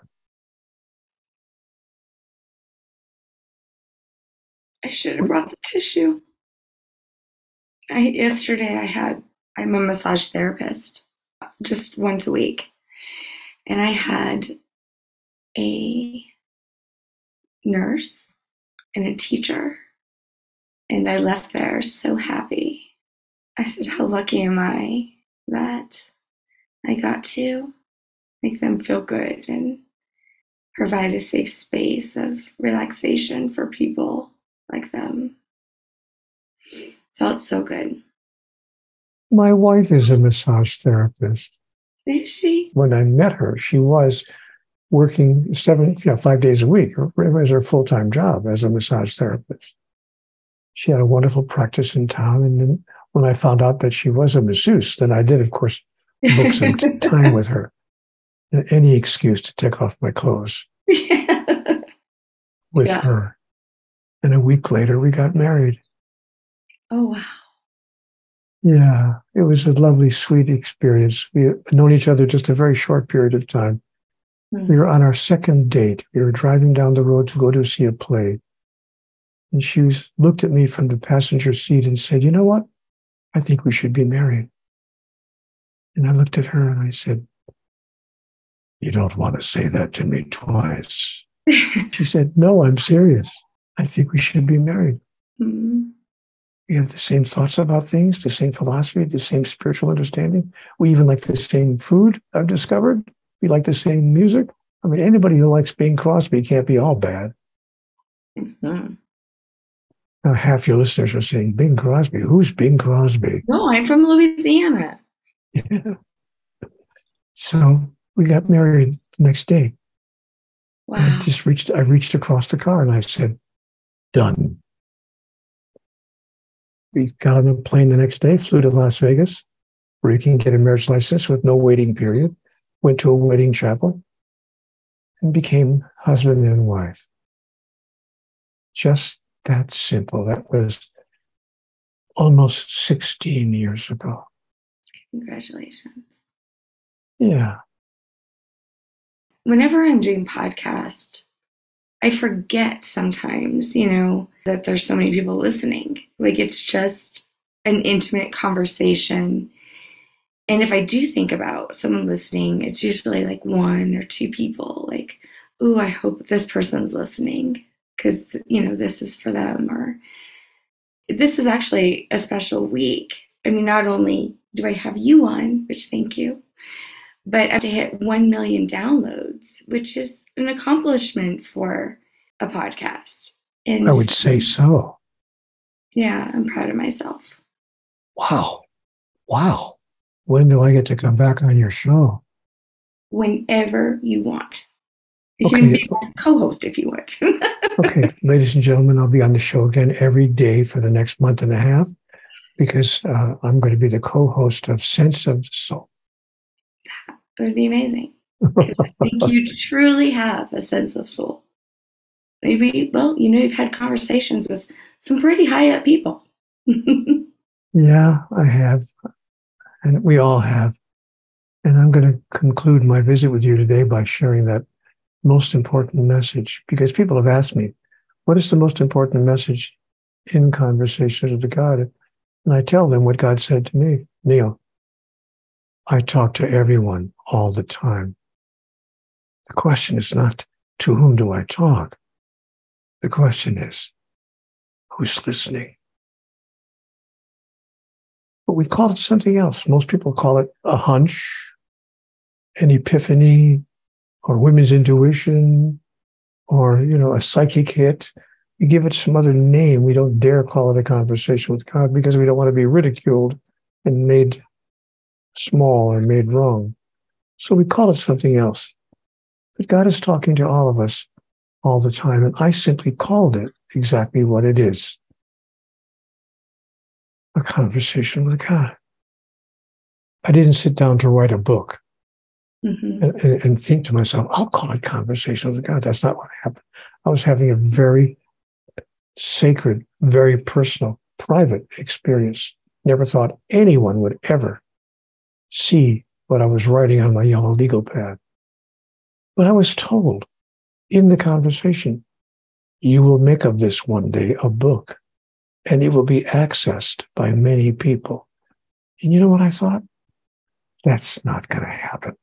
I should have brought the tissue. I yesterday I had I'm a massage therapist just once a week. And I had a nurse and a teacher. And I left there so happy. I said, How lucky am I that I got to make them feel good and provide a safe space of relaxation for people like them. Felt so good. My wife is a massage therapist. Is she? When I met her, she was working seven, you know, five days a week. It was her full time job as a massage therapist. She had a wonderful practice in town. And then when I found out that she was a masseuse, then I did, of course, book some time with her. Any excuse to take off my clothes yeah. with yeah. her. And a week later, we got married. Oh, wow. Yeah, it was a lovely, sweet experience. We had known each other just a very short period of time. Mm-hmm. We were on our second date. We were driving down the road to go to see a play. And she was, looked at me from the passenger seat and said, You know what? I think we should be married. And I looked at her and I said, You don't want to say that to me twice. she said, No, I'm serious. I think we should be married. Mm-hmm. We have the same thoughts about things, the same philosophy, the same spiritual understanding. We even like the same food, I've discovered. We like the same music. I mean, anybody who likes Bing Crosby can't be all bad. Mm-hmm. Now, half your listeners are saying, Bing Crosby, who's Bing Crosby? No, I'm from Louisiana. Yeah. So we got married the next day. Wow. I just reached, I reached across the car and I said, done. We got on a plane the next day, flew to Las Vegas, where you can get a marriage license with no waiting period, went to a wedding chapel, and became husband and wife. Just that simple. That was almost 16 years ago. Congratulations. Yeah. Whenever I'm doing podcast, I forget sometimes, you know, that there's so many people listening. Like it's just an intimate conversation. And if I do think about someone listening, it's usually like one or two people, like, oh, I hope this person's listening because, you know, this is for them. Or this is actually a special week. I mean, not only do I have you on, which thank you, but to hit 1 million downloads, which is an accomplishment for a podcast. And I would say so. Yeah, I'm proud of myself. Wow. Wow. When do I get to come back on your show? Whenever you want. You okay. can be a co-host if you want. okay, ladies and gentlemen, I'll be on the show again every day for the next month and a half because uh, I'm going to be the co-host of Sense of the Soul. That would be amazing. I think you truly have a sense of soul. Maybe, well, you know, you've had conversations with some pretty high up people. yeah, I have. And we all have. And I'm going to conclude my visit with you today by sharing that most important message because people have asked me, what is the most important message in conversations with God? And I tell them what God said to me Neale, I talk to everyone all the time. The question is not to whom do I talk? The question is who's listening? But we call it something else. Most people call it a hunch, an epiphany, or women's intuition, or you know, a psychic hit. We give it some other name. We don't dare call it a conversation with God because we don't want to be ridiculed and made small or made wrong. So we call it something else. But God is talking to all of us all the time, and I simply called it exactly what it is a conversation with God. I didn't sit down to write a book mm-hmm. and, and, and, think to myself, I'll call it conversation with God. That's not what happened. I was having a very sacred, very personal, private experience. Never thought anyone would ever see what I was writing on my yellow legal pad. But I was told in the conversation, you will make of this one day a book and it will be accessed by many people. And you know what I thought? That's not going to happen.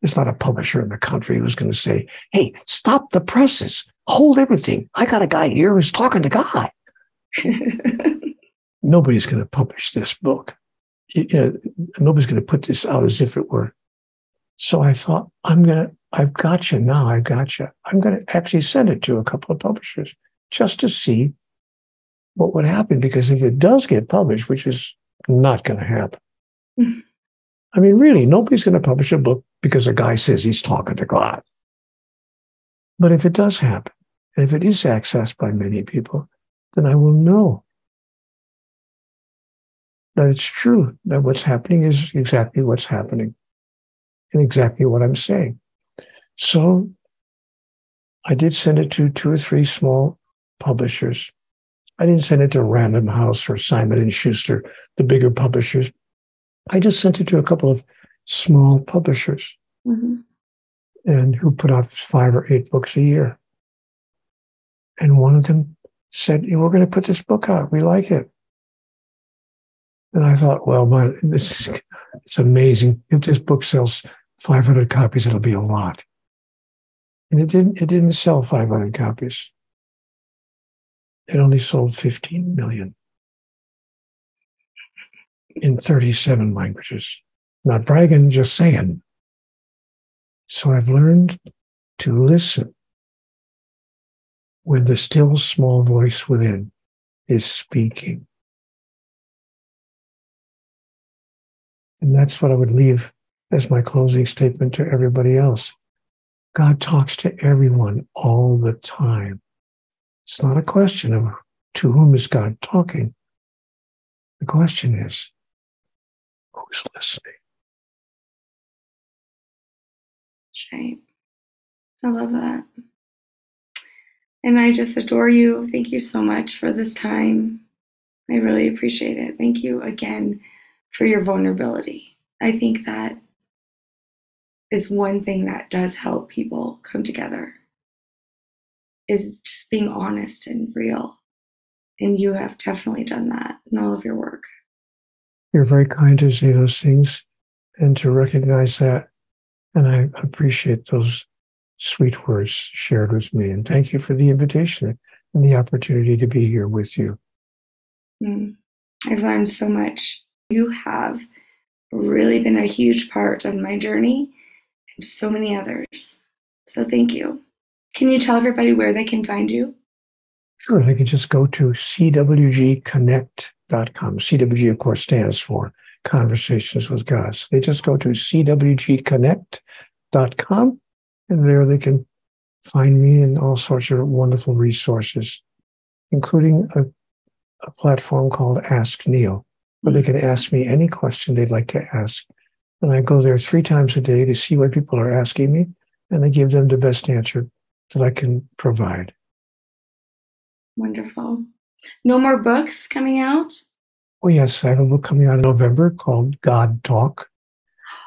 There's not a publisher in the country who's going to say, hey, stop the presses, hold everything. I got a guy here who's talking to God. Nobody's going to publish this book. You know, nobody's going to put this out as if it were. So I thought, I'm going to, I've got you now. I've got you. I'm going to actually send it to a couple of publishers just to see what would happen. Because if it does get published, which is not going to happen, I mean, really, nobody's going to publish a book because a guy says he's talking to God. But if it does happen, and if it is accessed by many people, then I will know that it's true, that what's happening is exactly what's happening and exactly what I'm saying. So I did send it to two or three small publishers. I didn't send it to Random House or Simon and Schuster, the bigger publishers. I just sent it to a couple of small publishers, mm-hmm. and who put out five or eight books a year. And one of them said, "We're going to put this book out. We like it." And I thought, well, my, this is, it's amazing. If this book sells 500 copies, it'll be a lot. And it didn't, it didn't sell 500 copies. It only sold 15 million in 37 languages. Not bragging, just saying. So I've learned to listen when the still small voice within is speaking. And that's what I would leave as my closing statement to everybody else. God talks to everyone all the time. It's not a question of to whom is God talking. The question is, who's listening? Right. I love that. And I just adore you. Thank you so much for this time. I really appreciate it. Thank you again for your vulnerability. I think that is one thing that does help people come together is just being honest and real. And you have definitely done that in all of your work. You're very kind to say those things and to recognize that. And I appreciate those sweet words shared with me. And thank you for the invitation and the opportunity to be here with you. Mm. I've learned so much you have really been a huge part of my journey and so many others. So thank you. Can you tell everybody where they can find you? Sure. They can just go to cwgconnect.com. CWG, of course, stands for Conversations with God. So they just go to cwgconnect.com and there they can find me and all sorts of wonderful resources, including a, a platform called Ask Neale where they can ask me any question they'd like to ask. And I go there three times a day to see what people are asking me, and I give them the best answer that I can provide. Wonderful. No more books coming out? Oh, yes. I have a book coming out in November called God Talk.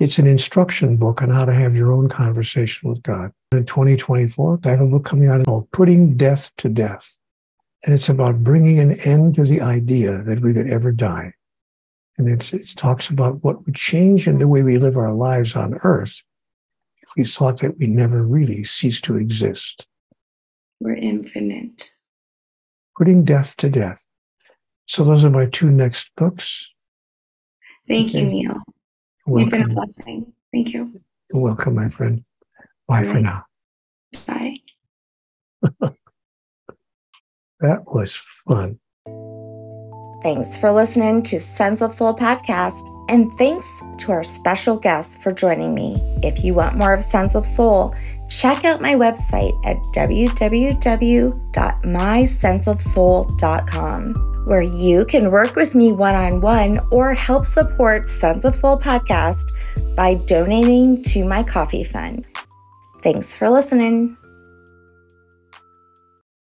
It's an instruction book on how to have your own conversation with God. In 2024, I have a book coming out called Putting Death to Death. And it's about bringing an end to the idea that we could ever die. And it talks about what would change in the way we live our lives on earth if we thought that we never really cease to exist. We're infinite. Putting death to death. So those are my two next books. Thank okay. you, Neale. Welcome. You've been a blessing. Thank you. You're welcome, my friend. Bye, Bye. for now. Bye. that was fun. Thanks for listening to Sense of Soul podcast, and thanks to our special guests for joining me. If you want more of Sense of Soul, check out my website at www.mysenseofsoul.com, where you can work with me one on one or help support Sense of Soul podcast by donating to my coffee fund. Thanks for listening.